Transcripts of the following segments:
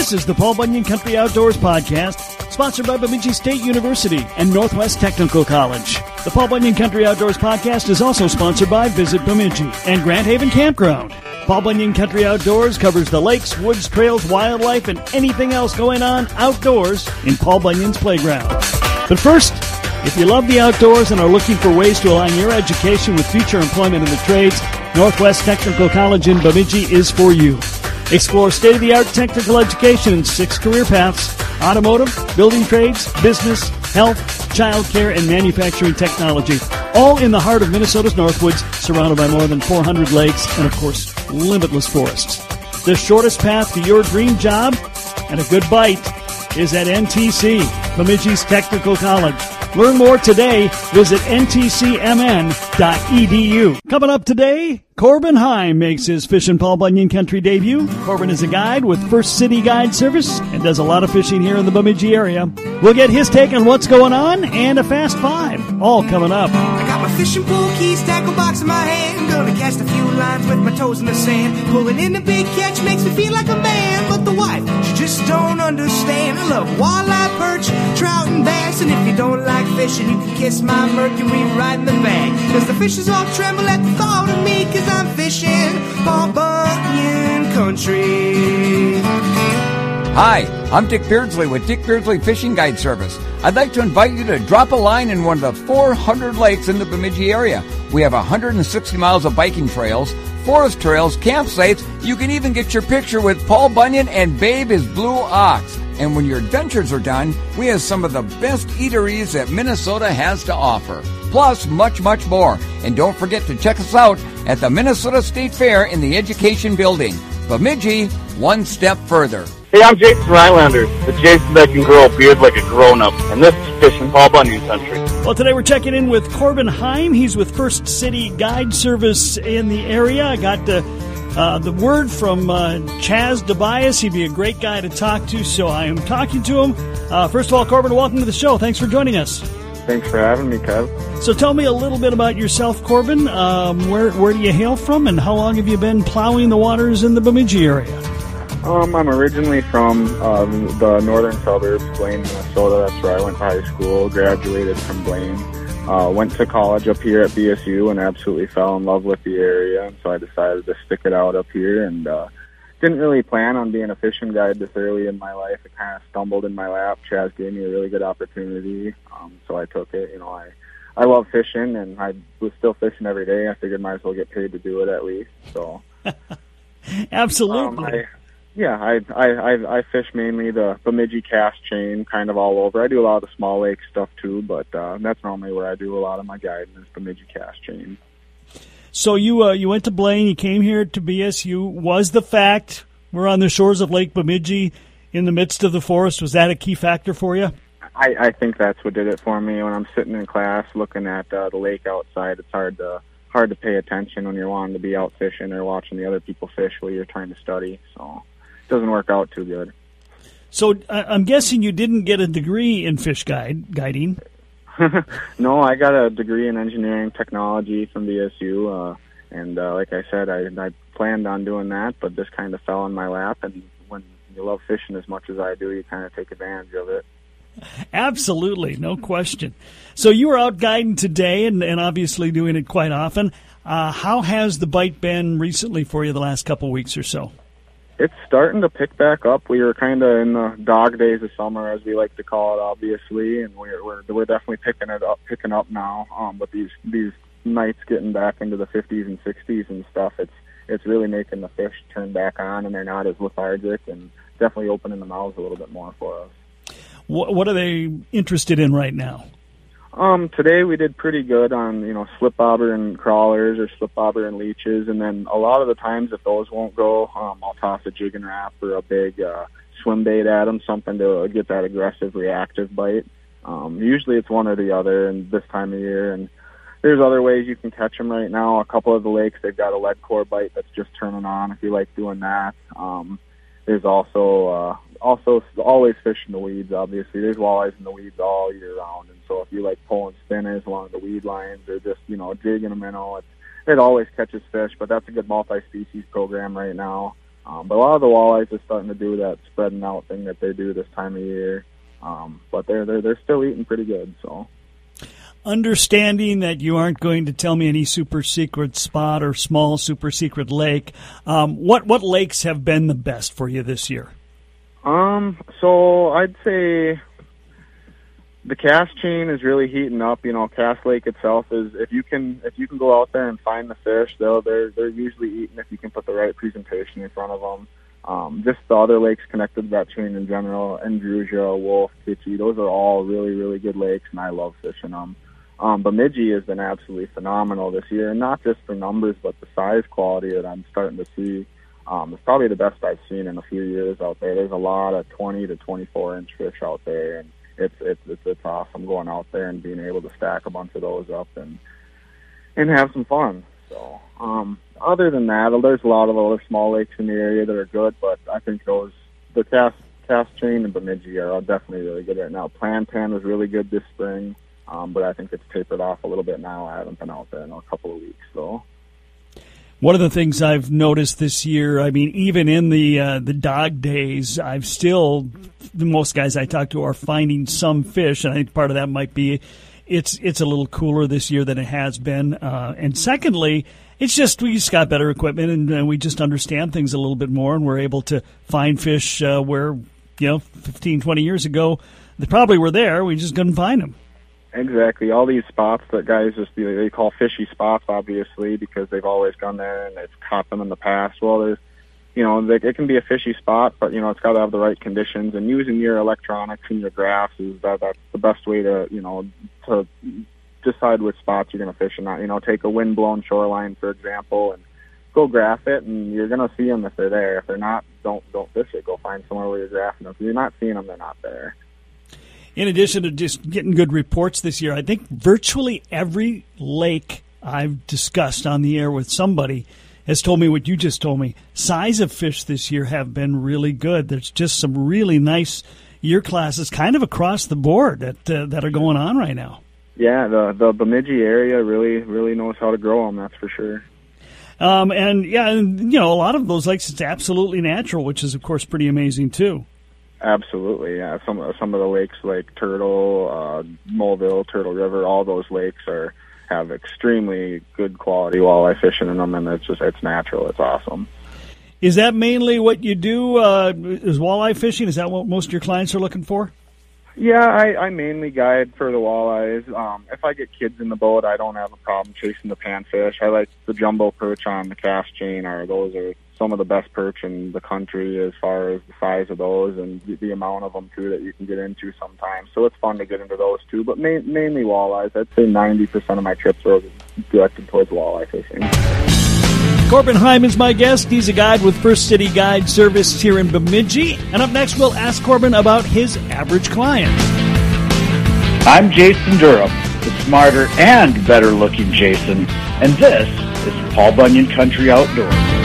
This is the Paul Bunyan Country Outdoors Podcast, sponsored by Bemidji State University and Northwest Technical College. The Paul Bunyan Country Outdoors Podcast is also sponsored by Visit Bemidji and Grand Haven Campground. Paul Bunyan Country Outdoors covers the lakes, woods, trails, wildlife, and anything else going on outdoors in Paul Bunyan's playground. But first, if you love the outdoors and are looking for ways to align your education with future employment in the trades, Northwest Technical College in Bemidji is for you. Explore state of the art technical education in six career paths automotive, building trades, business, health, childcare, and manufacturing technology. All in the heart of Minnesota's Northwoods, surrounded by more than 400 lakes and, of course, limitless forests. The shortest path to your dream job and a good bite is at NTC, Bemidji's Technical College. Learn more today. Visit ntcmn.edu. Coming up today, Corbin Heim makes his Fishing Paul Bunyan Country debut. Corbin is a guide with First City Guide Service and does a lot of fishing here in the Bemidji area. We'll get his take on what's going on and a fast five. All coming up. Fishing pole keys, tackle box in my hand. Gonna cast a few lines with my toes in the sand. Pulling in a big catch makes me feel like a man. But the wife, she just don't understand. I love walleye, perch, trout, and bass. And if you don't like fishing, you can kiss my Mercury right in the back. Cause the fishes all tremble at the thought of me. Cause I'm fishing Paul Bunyan Country. Hi, I'm Dick Beardsley with Dick Beardsley Fishing Guide Service. I'd like to invite you to drop a line in one of the 400 lakes in the Bemidji area. We have 160 miles of biking trails, forest trails, campsites. You can even get your picture with Paul Bunyan and Babe his Blue Ox. And when your adventures are done, we have some of the best eateries that Minnesota has to offer. Plus, much, much more. And don't forget to check us out at the Minnesota State Fair in the Education Building. Bemidji, one step further. Hey, I'm Jason Rylander, the Jason that can grow a beard like a grown-up, and this is Fishing Paul Bunyan Country. Well, today we're checking in with Corbin Heim. He's with First City Guide Service in the area. I got the, uh, the word from uh, Chaz Tobias. He'd be a great guy to talk to, so I am talking to him. Uh, first of all, Corbin, welcome to the show. Thanks for joining us. Thanks for having me, Kev. So tell me a little bit about yourself, Corbin. Um, where, where do you hail from, and how long have you been plowing the waters in the Bemidji area? Um, I'm originally from um, the northern suburbs, Blaine, Minnesota. That's where I went to high school. Graduated from Blaine. Uh, went to college up here at BSU and absolutely fell in love with the area. And so I decided to stick it out up here and uh, didn't really plan on being a fishing guide this early in my life. It kind of stumbled in my lap. Chaz gave me a really good opportunity, um, so I took it. You know, I I love fishing and I was still fishing every day. I figured might as well get paid to do it at least. So Absolutely. um, I, yeah, I, I I I fish mainly the Bemidji Cass chain, kind of all over. I do a lot of the small lake stuff too, but uh, that's normally where I do a lot of my guiding is Bemidji Cass chain. So you uh, you went to Blaine. You came here to BSU. Was the fact we're on the shores of Lake Bemidji, in the midst of the forest, was that a key factor for you? I, I think that's what did it for me. When I'm sitting in class looking at uh, the lake outside, it's hard to hard to pay attention when you're wanting to be out fishing or watching the other people fish while you're trying to study. So doesn't work out too good. So uh, I'm guessing you didn't get a degree in fish guide guiding. no, I got a degree in engineering technology from BSU, uh, and uh, like I said, I, I planned on doing that, but this kind of fell in my lap. And when you love fishing as much as I do, you kind of take advantage of it. Absolutely, no question. So you were out guiding today, and, and obviously doing it quite often. Uh, how has the bite been recently for you the last couple of weeks or so? It's starting to pick back up. We were kind of in the dog days of summer, as we like to call it, obviously, and we're we're, we're definitely picking it up, picking up now. Um, with these these nights getting back into the 50s and 60s and stuff, it's it's really making the fish turn back on, and they're not as lethargic, and definitely opening the mouths a little bit more for us. What, what are they interested in right now? Um, today we did pretty good on, you know, slip bobber and crawlers or slip bobber and leeches. And then a lot of the times if those won't go, um, I'll toss a jig and wrap or a big, uh, swim bait at them, something to get that aggressive reactive bite. Um, usually it's one or the other and this time of year. And there's other ways you can catch them right now. A couple of the lakes, they've got a lead core bite that's just turning on if you like doing that. Um, there's also, uh, also always fish in the weeds. Obviously, there's walleyes in the weeds all year round, and so if you like pulling spinners along the weed lines or just you know jigging a minnow, it it always catches fish. But that's a good multi-species program right now. Um, but a lot of the walleyes are starting to do that spreading out thing that they do this time of year. Um, but they're they're they're still eating pretty good. So understanding that you aren't going to tell me any super secret spot or small super secret lake, um, what what lakes have been the best for you this year? Um, so I'd say the Cass chain is really heating up. You know, Cass Lake itself is if you can if you can go out there and find the fish, they'll they're they're usually eating if you can put the right presentation in front of them. Um, just the other lakes connected to that chain in general, Andrusia, Wolf, Kitchie, those are all really really good lakes, and I love fishing them. Um, Bemidji has been absolutely phenomenal this year, and not just for numbers, but the size quality that I'm starting to see. Um, it's probably the best I've seen in a few years out there. There's a lot of 20 to 24 inch fish out there, and it's it's it's, it's awesome going out there and being able to stack a bunch of those up and and have some fun. So, um, other than that, there's a lot of other small lakes in the area that are good, but I think those the Cass Cass Chain and Bemidji are definitely really good right now. Plantagenet was really good this spring. Um, but I think it's tapered off a little bit now. I haven't been out there in a couple of weeks, though. One of the things I've noticed this year, I mean, even in the uh, the dog days, I've still the most guys I talk to are finding some fish, and I think part of that might be it's it's a little cooler this year than it has been. Uh, and secondly, it's just we just got better equipment and, and, we just understand things a little bit more, and we're able to find fish uh, where you know 15, 20 years ago they probably were there, we just couldn't find them. Exactly. All these spots that guys just they call fishy spots, obviously, because they've always gone there and they've caught them in the past. Well, there's, you know, they, it can be a fishy spot, but you know, it's got to have the right conditions. And using your electronics and your graphs is that that's the best way to, you know, to decide which spots you're going to fish and not. You know, take a wind blown shoreline for example, and go graph it, and you're going to see them if they're there. If they're not, don't don't fish it. Go find somewhere where you're graphing them. If you're not seeing them, they're not there in addition to just getting good reports this year, I think virtually every lake I've discussed on the air with somebody has told me what you just told me. Size of fish this year have been really good. There's just some really nice year classes kind of across the board that uh, that are going on right now. Yeah, the the Bemidji area really really knows how to grow them. That's for sure. Um, and yeah, you know, a lot of those lakes it's absolutely natural, which is of course pretty amazing too. Absolutely, yeah. Some some of the lakes like Turtle, uh, Movil, Turtle River, all those lakes are have extremely good quality walleye fishing in them, and it's just it's natural. It's awesome. Is that mainly what you do? Uh, is walleye fishing? Is that what most of your clients are looking for? Yeah, I, I mainly guide for the walleyes. Um, if I get kids in the boat, I don't have a problem chasing the panfish. I like the jumbo perch on the Cass chain, or those are some of the best perch in the country as far as the size of those and the, the amount of them too that you can get into sometimes. So it's fun to get into those too, but ma- mainly walleyes. I'd say 90% of my trips are directed towards walleye fishing. Corbin Heim's my guest. He's a guide with First City Guide Service here in Bemidji. And up next, we'll ask Corbin about his average client. I'm Jason Durham, the smarter and better looking Jason, and this is Paul Bunyan Country Outdoors.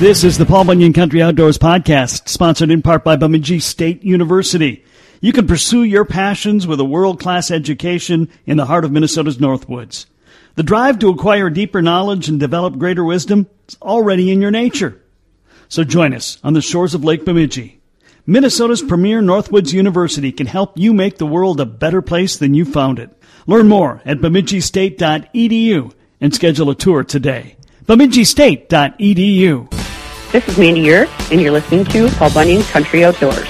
This is the Paul Bunyan Country Outdoors Podcast, sponsored in part by Bemidji State University. You can pursue your passions with a world class education in the heart of Minnesota's Northwoods. The drive to acquire deeper knowledge and develop greater wisdom is already in your nature. So join us on the shores of Lake Bemidji. Minnesota's premier Northwoods University can help you make the world a better place than you found it. Learn more at bemidjistate.edu and schedule a tour today. bemidjistate.edu. This is Mandy Ure, and you're listening to Paul Bunyan Country Outdoors.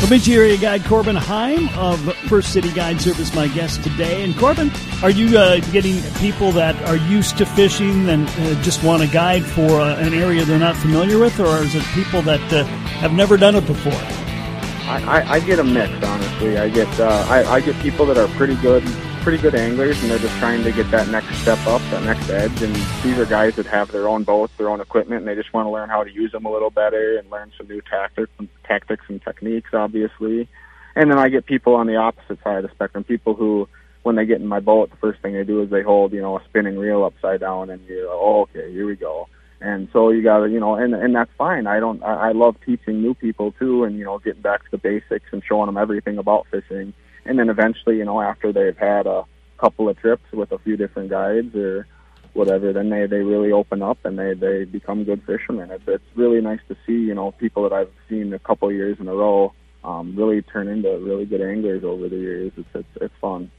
Bemidji area guide Corbin Heim of First City Guide Service, my guest today. And Corbin, are you uh, getting people that are used to fishing and uh, just want a guide for uh, an area they're not familiar with, or is it people that uh, have never done it before? I, I, I get a mix, honestly. I get uh, I, I get people that are pretty good pretty good anglers, and they're just trying to get that next step up, that next edge. And these are guys that have their own boats, their own equipment, and they just want to learn how to use them a little better and learn some new tactics, and tactics and techniques, obviously. And then I get people on the opposite side of the spectrum, people who, when they get in my boat, the first thing they do is they hold, you know, a spinning reel upside down, and you're, like, oh, okay, here we go. And so you gotta, you know, and and that's fine. I don't, I, I love teaching new people too, and you know, getting back to the basics and showing them everything about fishing and then eventually, you know, after they've had a couple of trips with a few different guides or whatever, then they they really open up and they they become good fishermen. It's it's really nice to see you know people that I've seen a couple of years in a row um, really turn into really good anglers over the years. It's it's it's fun.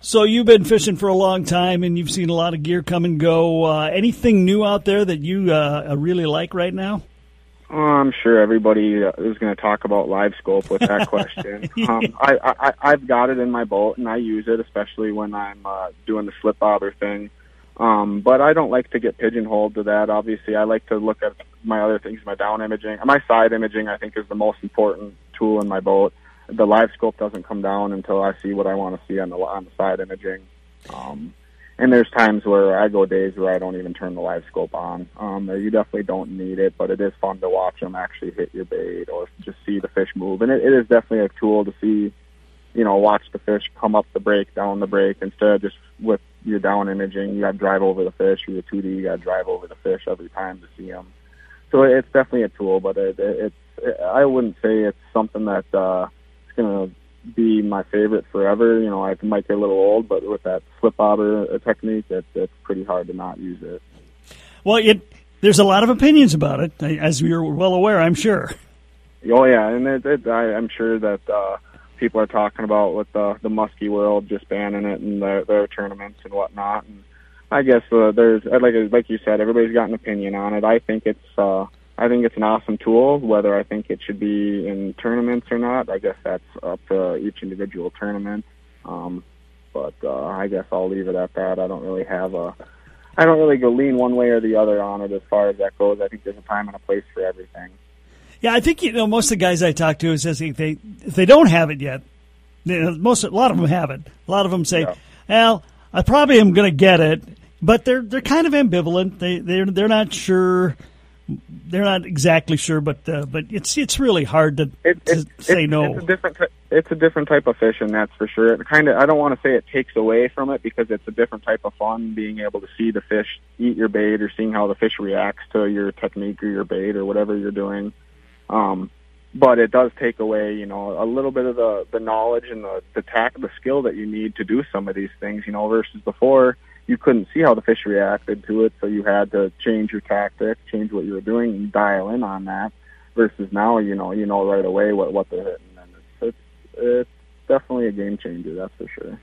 So you've been fishing for a long time, and you've seen a lot of gear come and go. Uh, anything new out there that you uh, really like right now? Oh, I'm sure everybody uh, is going to talk about LiveScope with that question. um, I, I I've got it in my boat and I use it, especially when I'm uh, doing the slip bobber thing. Um, but I don't like to get pigeonholed to that. Obviously, I like to look at my other things, my down imaging, my side imaging. I think is the most important tool in my boat. The LiveScope doesn't come down until I see what I want to see on the on the side imaging. Um, and there's times where I go days where I don't even turn the LiveScope on. Um, you definitely don't need it, but it is fun to watch them actually hit your bait or just see the fish move. And it, it is definitely a tool to see, you know, watch the fish come up the break, down the break, instead of just with your down imaging, you got to drive over the fish. With your 2D, you got to drive over the fish every time to see them. So it's definitely a tool, but it, it, it's it, I wouldn't say it's something that uh, it's going to be my favorite forever. You know, I might get a little old, but with that slip bobber technique, it's, it's pretty hard to not use it. Well, it, there's a lot of opinions about it, as you're well aware, I'm sure. Oh yeah, and it, it, I, I'm sure that uh, people are talking about with the the musky world just banning it and their, their tournaments and whatnot. And I guess uh, there's like like you said, everybody's got an opinion on it. I think it's uh, I think it's an awesome tool. Whether I think it should be in tournaments or not, I guess that's up to each individual tournament. Um, but uh, I guess I'll leave it at that. I don't really have a I don't really go lean one way or the other on it as far as that goes. I think there's a time and a place for everything. Yeah, I think you know most of the guys I talk to says if they if they don't have it yet, you know, most a lot of them have it. A lot of them say, Yeah. "Well, I probably am going to get it," but they're they're kind of ambivalent. They they're they're not sure. They're not exactly sure, but uh, but it's it's really hard to, it, to it, say it's, no. It's a different. It's a different type of fishing, that's for sure. It kind of. I don't want to say it takes away from it because it's a different type of fun. Being able to see the fish eat your bait or seeing how the fish reacts to your technique or your bait or whatever you're doing. Um, but it does take away, you know, a little bit of the the knowledge and the the tact, the skill that you need to do some of these things. You know, versus before you couldn't see how the fish reacted to it, so you had to change your tactic, change what you were doing, and dial in on that. Versus now, you know, you know right away what what they're hitting, and it's it's, it's definitely a game changer. That's for sure.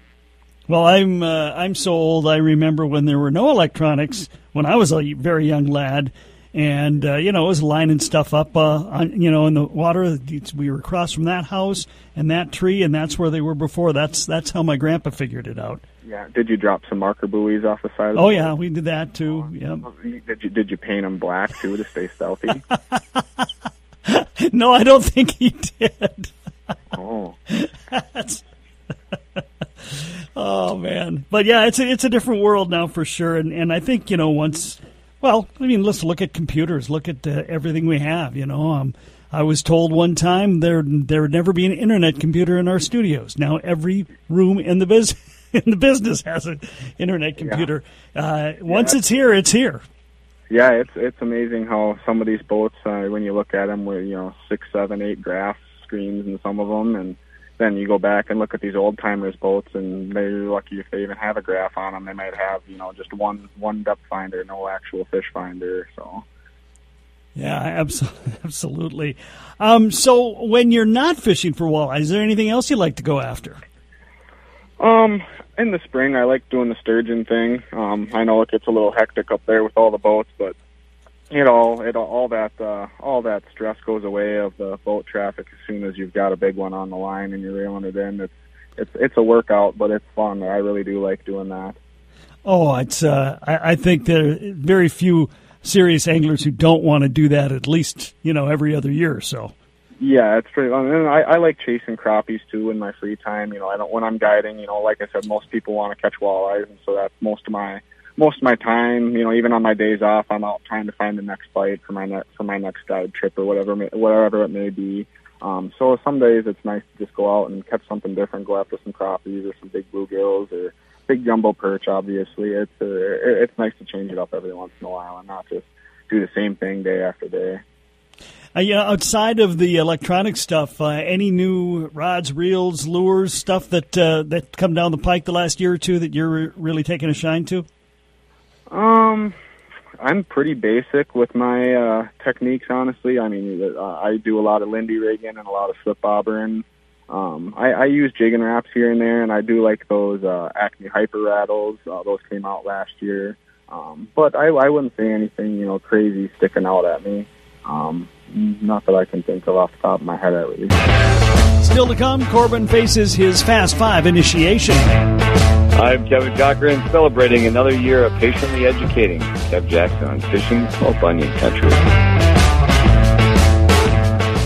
Well, I'm uh, I'm so old. I remember when there were no electronics when I was a very young lad, and uh, you know, I was lining stuff up, uh, on, you know, in the water. We were across from that house and that tree, and that's where they were before. That's that's how my grandpa figured it out. Yeah. Did you drop some marker buoys off the side? Of the Oh boat? yeah, we did that too. Yeah. Did you did you paint them black too to stay stealthy? No, I don't think he did. oh, Oh man, but yeah, it's a, it's a different world now for sure, and and I think you know once, well, I mean, let's look at computers, look at uh, everything we have. You know, um, I was told one time there there would never be an internet computer in our studios. Now every room in the biz in the business has an internet computer. Uh, once it's here, it's here. yeah. It's it's amazing how some of these boats, uh, when you look at them, with you know six, seven, eight graph screens in some of them, and then you go back and look at these old timers boats, and they're lucky if they even have a graph on them. They might have you know just one one depth finder, no actual fish finder. So. Yeah, absolutely. absolutely. Um, so when you're not fishing for walleye, is there anything else you like to go after? Um, in the spring, I like doing the sturgeon thing. Um, I know it gets a little hectic up there with all the boats, but it all it all, all that uh, all that stress goes away of the boat traffic as soon as you've got a big one on the line and you're reeling it in. It's it's it's a workout, but it's fun. I really do like doing that. Oh, it's. Uh, I, I think there are very few serious anglers who don't want to do that at least you know every other year or so. Yeah, it's pretty fun. And I, I like chasing crappies too in my free time. You know, I don't when I'm guiding. You know, like I said, most people want to catch walleyes, and so that's most of my most of my time. You know, even on my days off, I'm out trying to find the next bite for my ne- for my next guide trip or whatever whatever it may be. Um, so some days it's nice to just go out and catch something different, go after some crappies or some big bluegills or big jumbo perch. Obviously, it's uh, it- it's nice to change it up every once in a while and not just do the same thing day after day. Uh, yeah, outside of the electronic stuff, uh, any new rods, reels, lures, stuff that uh, that come down the pike the last year or two that you're re- really taking a shine to? Um, I'm pretty basic with my uh, techniques, honestly. I mean, uh, I do a lot of Lindy rigging and a lot of slip bobbering. Um, I, I use jigging wraps here and there, and I do like those uh, Acme Hyper Rattles. Uh, those came out last year. Um, but I, I wouldn't say anything, you know, crazy sticking out at me. Um, not that I can think of off the top of my head, at least. Still to come, Corbin faces his Fast Five initiation. I'm Kevin Cochran, celebrating another year of patiently educating Kev Jackson on fishing Paul Bunyan country.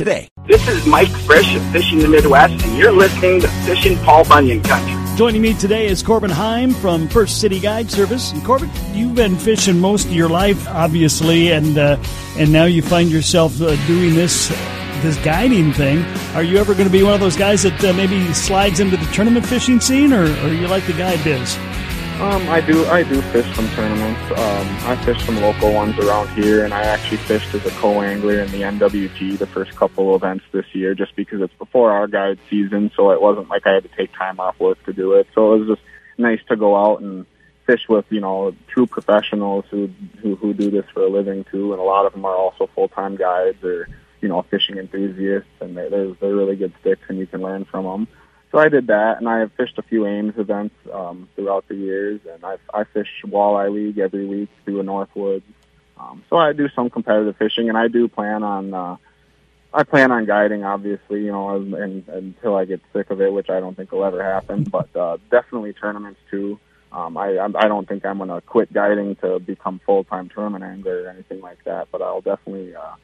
today. This is Mike Frisch of Fishing the Midwest, and you're listening to Fishing Paul Bunyan Country. Joining me today is Corbin Heim from First City Guide Service. And Corbin, you've been fishing most of your life, obviously, and uh, and now you find yourself uh, doing this this guiding thing. Are you ever going to be one of those guys that uh, maybe slides into the tournament fishing scene, or, or you like the guide biz? Um, I do. I do fish some tournaments. Um, I fish some local ones around here, and I actually fished as a co-angler in the NWT the first couple events this year, just because it's before our guide season, so it wasn't like I had to take time off work to do it. So it was just nice to go out and fish with you know true professionals who who who do this for a living too, and a lot of them are also full-time guides or you know fishing enthusiasts, and they're they're, they're really good sticks, and you can learn from them so I did that, and I have fished a few Ames events um, throughout the years, and I I fish Walleye League every week through a Northwoods. Um, so I do some competitive fishing, and I do plan on uh, I plan on guiding, obviously, you know, and, and, until I get sick of it, which I don't think will ever happen. But uh, definitely tournaments too. Um, I I don't think I'm going to quit guiding to become full time tournament angler or anything like that. But I'll definitely uh,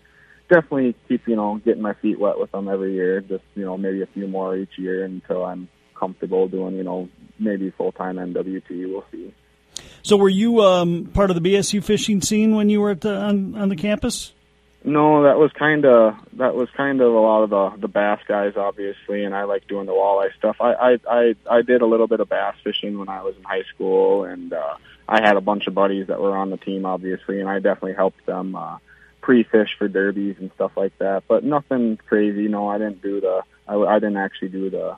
definitely keep you know getting my feet wet with them every year. Just you know maybe a few more each year until I'm comfortable doing you know maybe full time NWT. We'll see. So were you um, part of the BSU fishing scene when you were at the, on, on the campus? No, that was kind of that was kind of a lot of the the bass guys, obviously, and I like doing the walleye stuff. I I I, I did a little bit of bass fishing when I was in high school, and uh, I had a bunch of buddies that were on the team, obviously, and I definitely helped them. Uh, pre-fish for derbies and stuff like that, but nothing crazy. No, I didn't do the. I, I didn't actually do the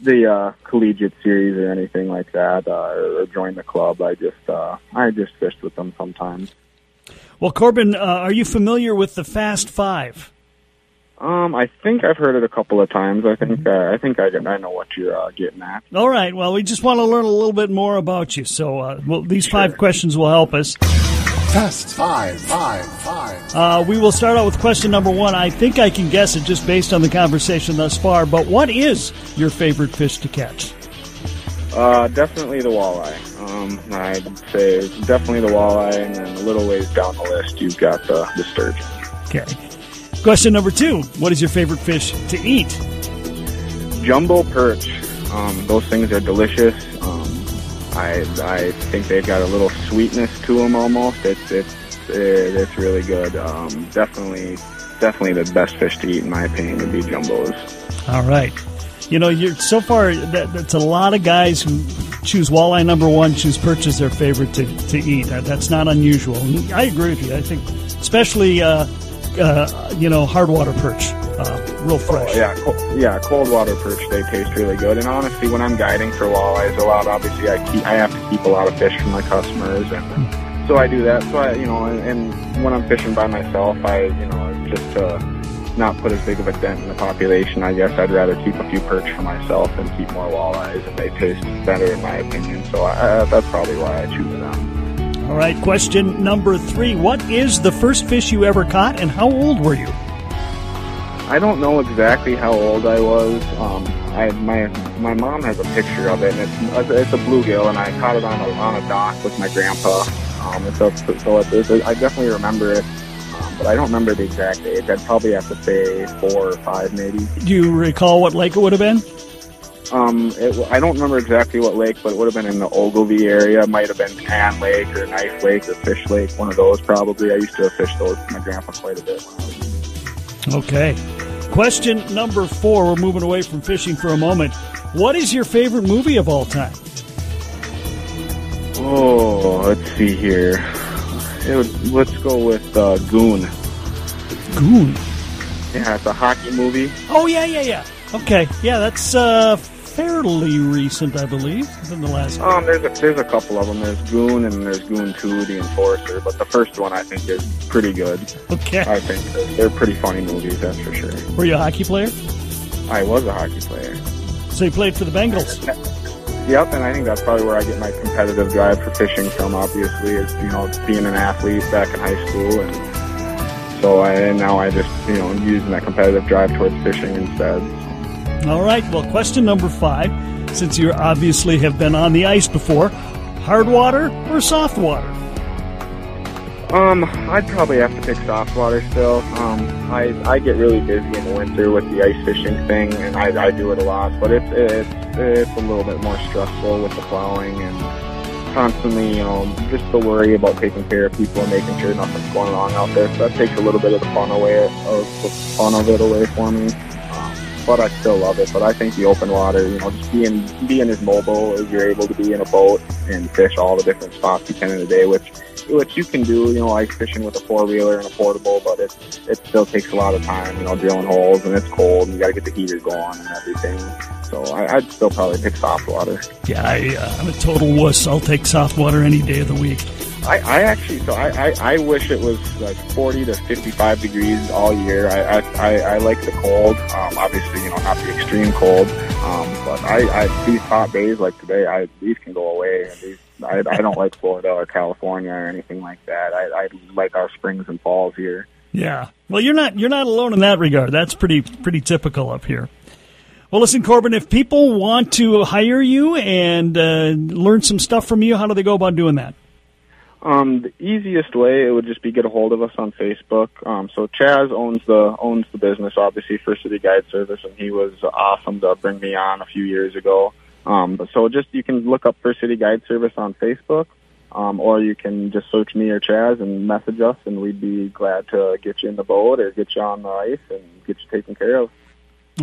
the uh, collegiate series or anything like that, uh, or, or join the club. I just uh, I just fished with them sometimes. Well, Corbin, uh, are you familiar with the Fast Five? Um, I think I've heard it a couple of times. I think uh, I think I, I know what you're uh, getting at. All right. Well, we just want to learn a little bit more about you. So, uh, well, these sure. five questions will help us. Fast five, five, five. Uh, we will start out with question number one. I think I can guess it just based on the conversation thus far. But what is your favorite fish to catch? Uh, definitely the walleye. Um, I'd say definitely the walleye, and then a little ways down the list, you've got the, the sturgeon. Okay. Question number two. What is your favorite fish to eat? Jumbo perch. Um, those things are delicious. I I think they've got a little sweetness to them almost. It's it's it's really good. Um, definitely definitely the best fish to eat in my opinion would be jumbos. All right. You know, you're so far. That, that's a lot of guys who choose walleye number one, choose perch as their favorite to, to eat. That's not unusual. I agree with you. I think, especially uh, uh, you know, hard water perch uh, real fresh. Oh, yeah, cold, yeah, cold water perch they taste really good. And honestly, when I'm guiding for walleyes a lot, obviously I keep I have to keep a lot of fish for my customers, and so I do that. So I, you know, and, and when I'm fishing by myself, I, you know, just to not put as big of a dent in the population, I guess I'd rather keep a few perch for myself and keep more walleyes, and they taste better in my opinion. So I, that's probably why I choose them. All right, question number three. What is the first fish you ever caught, and how old were you? I don't know exactly how old I was. Um, I my my mom has a picture of it, and it's it's a bluegill, and I caught it on a on a dock with my grandpa. Um, so it's, a, I definitely remember it, um, but I don't remember the exact age. I'd probably have to say four or five, maybe. Do you recall what lake it would have been? Um, it, I don't remember exactly what lake, but it would have been in the Ogilvie area. It might have been Ann Lake or Knife Lake or Fish Lake, one of those probably. I used to fish those with my grandpa quite a bit when I was Okay. Question number four. We're moving away from fishing for a moment. What is your favorite movie of all time? Oh, let's see here. It would, let's go with uh, Goon. Goon. Yeah, it's a hockey movie. Oh yeah, yeah, yeah. Okay, yeah, that's uh, fairly recent, I believe, within the last. Um, there's a, there's a couple of them. There's Goon and there's Goon Two, The Enforcer. But the first one I think is pretty good. Okay. I think they're, they're pretty funny movies, that's for sure. Were you a hockey player? I was a hockey player. So you played for the Bengals. Yep, and I think that's probably where I get my competitive drive for fishing from. Obviously, is you know being an athlete back in high school, and so I and now I just you know using that competitive drive towards fishing instead. All right. Well, question number five. Since you obviously have been on the ice before, hard water or soft water? Um, I'd probably have to pick soft water still. Um, I I get really busy in the winter with the ice fishing thing, and I, I do it a lot. But it's it's it's a little bit more stressful with the plowing and constantly, you know, just the worry about taking care of people and making sure nothing's going wrong out there. So that takes a little bit of the fun away of the fun of it away for me. But I still love it. But I think the open water, you know, just being being as mobile as you're able to be in a boat and fish all the different spots you can in a day, which which you can do, you know, ice fishing with a four wheeler and a portable, but it it still takes a lot of time, you know, drilling holes and it's cold and you got to get the heater going and everything. So I, I'd still probably pick soft water. Yeah, I, uh, I'm a total wuss. I'll take soft water any day of the week. I, I actually, so I, I, I wish it was like 40 to 55 degrees all year. I, I, I, I like the cold. Um, obviously, you know, not the extreme cold. Um, but I, I, these hot days like today, I, these can go away. These, I, I don't like Florida or California or anything like that. I, I like our springs and falls here. Yeah. Well, you're not you're not alone in that regard. That's pretty pretty typical up here. Well, listen, Corbin. If people want to hire you and uh, learn some stuff from you, how do they go about doing that? Um, the easiest way it would just be get a hold of us on Facebook. Um, so Chaz owns the owns the business, obviously First City Guide Service, and he was awesome to bring me on a few years ago. Um, but so just you can look up First City Guide Service on Facebook, um, or you can just search me or Chaz and message us, and we'd be glad to get you in the boat or get you on the ice and get you taken care of.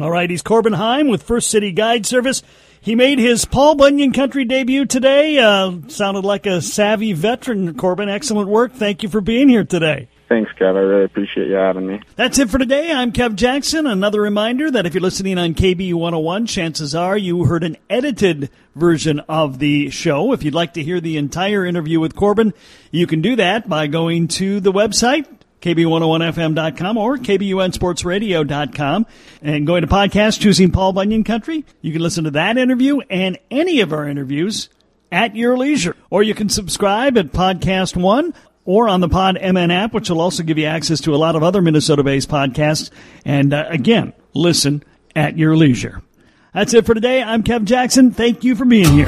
All right, he's Corbin Heim with First City Guide Service. He made his Paul Bunyan Country debut today. Uh, sounded like a savvy veteran, Corbin. Excellent work. Thank you for being here today. Thanks, Kev. I really appreciate you having me. That's it for today. I'm Kev Jackson. Another reminder that if you're listening on KB 101, chances are you heard an edited version of the show. If you'd like to hear the entire interview with Corbin, you can do that by going to the website, KB101FM.com or KBUNSportsRadio.com and going to podcast, choosing Paul Bunyan Country. You can listen to that interview and any of our interviews at your leisure. Or you can subscribe at Podcast One or on the Pod MN app, which will also give you access to a lot of other Minnesota based podcasts. And uh, again, listen at your leisure. That's it for today. I'm Kev Jackson. Thank you for being here.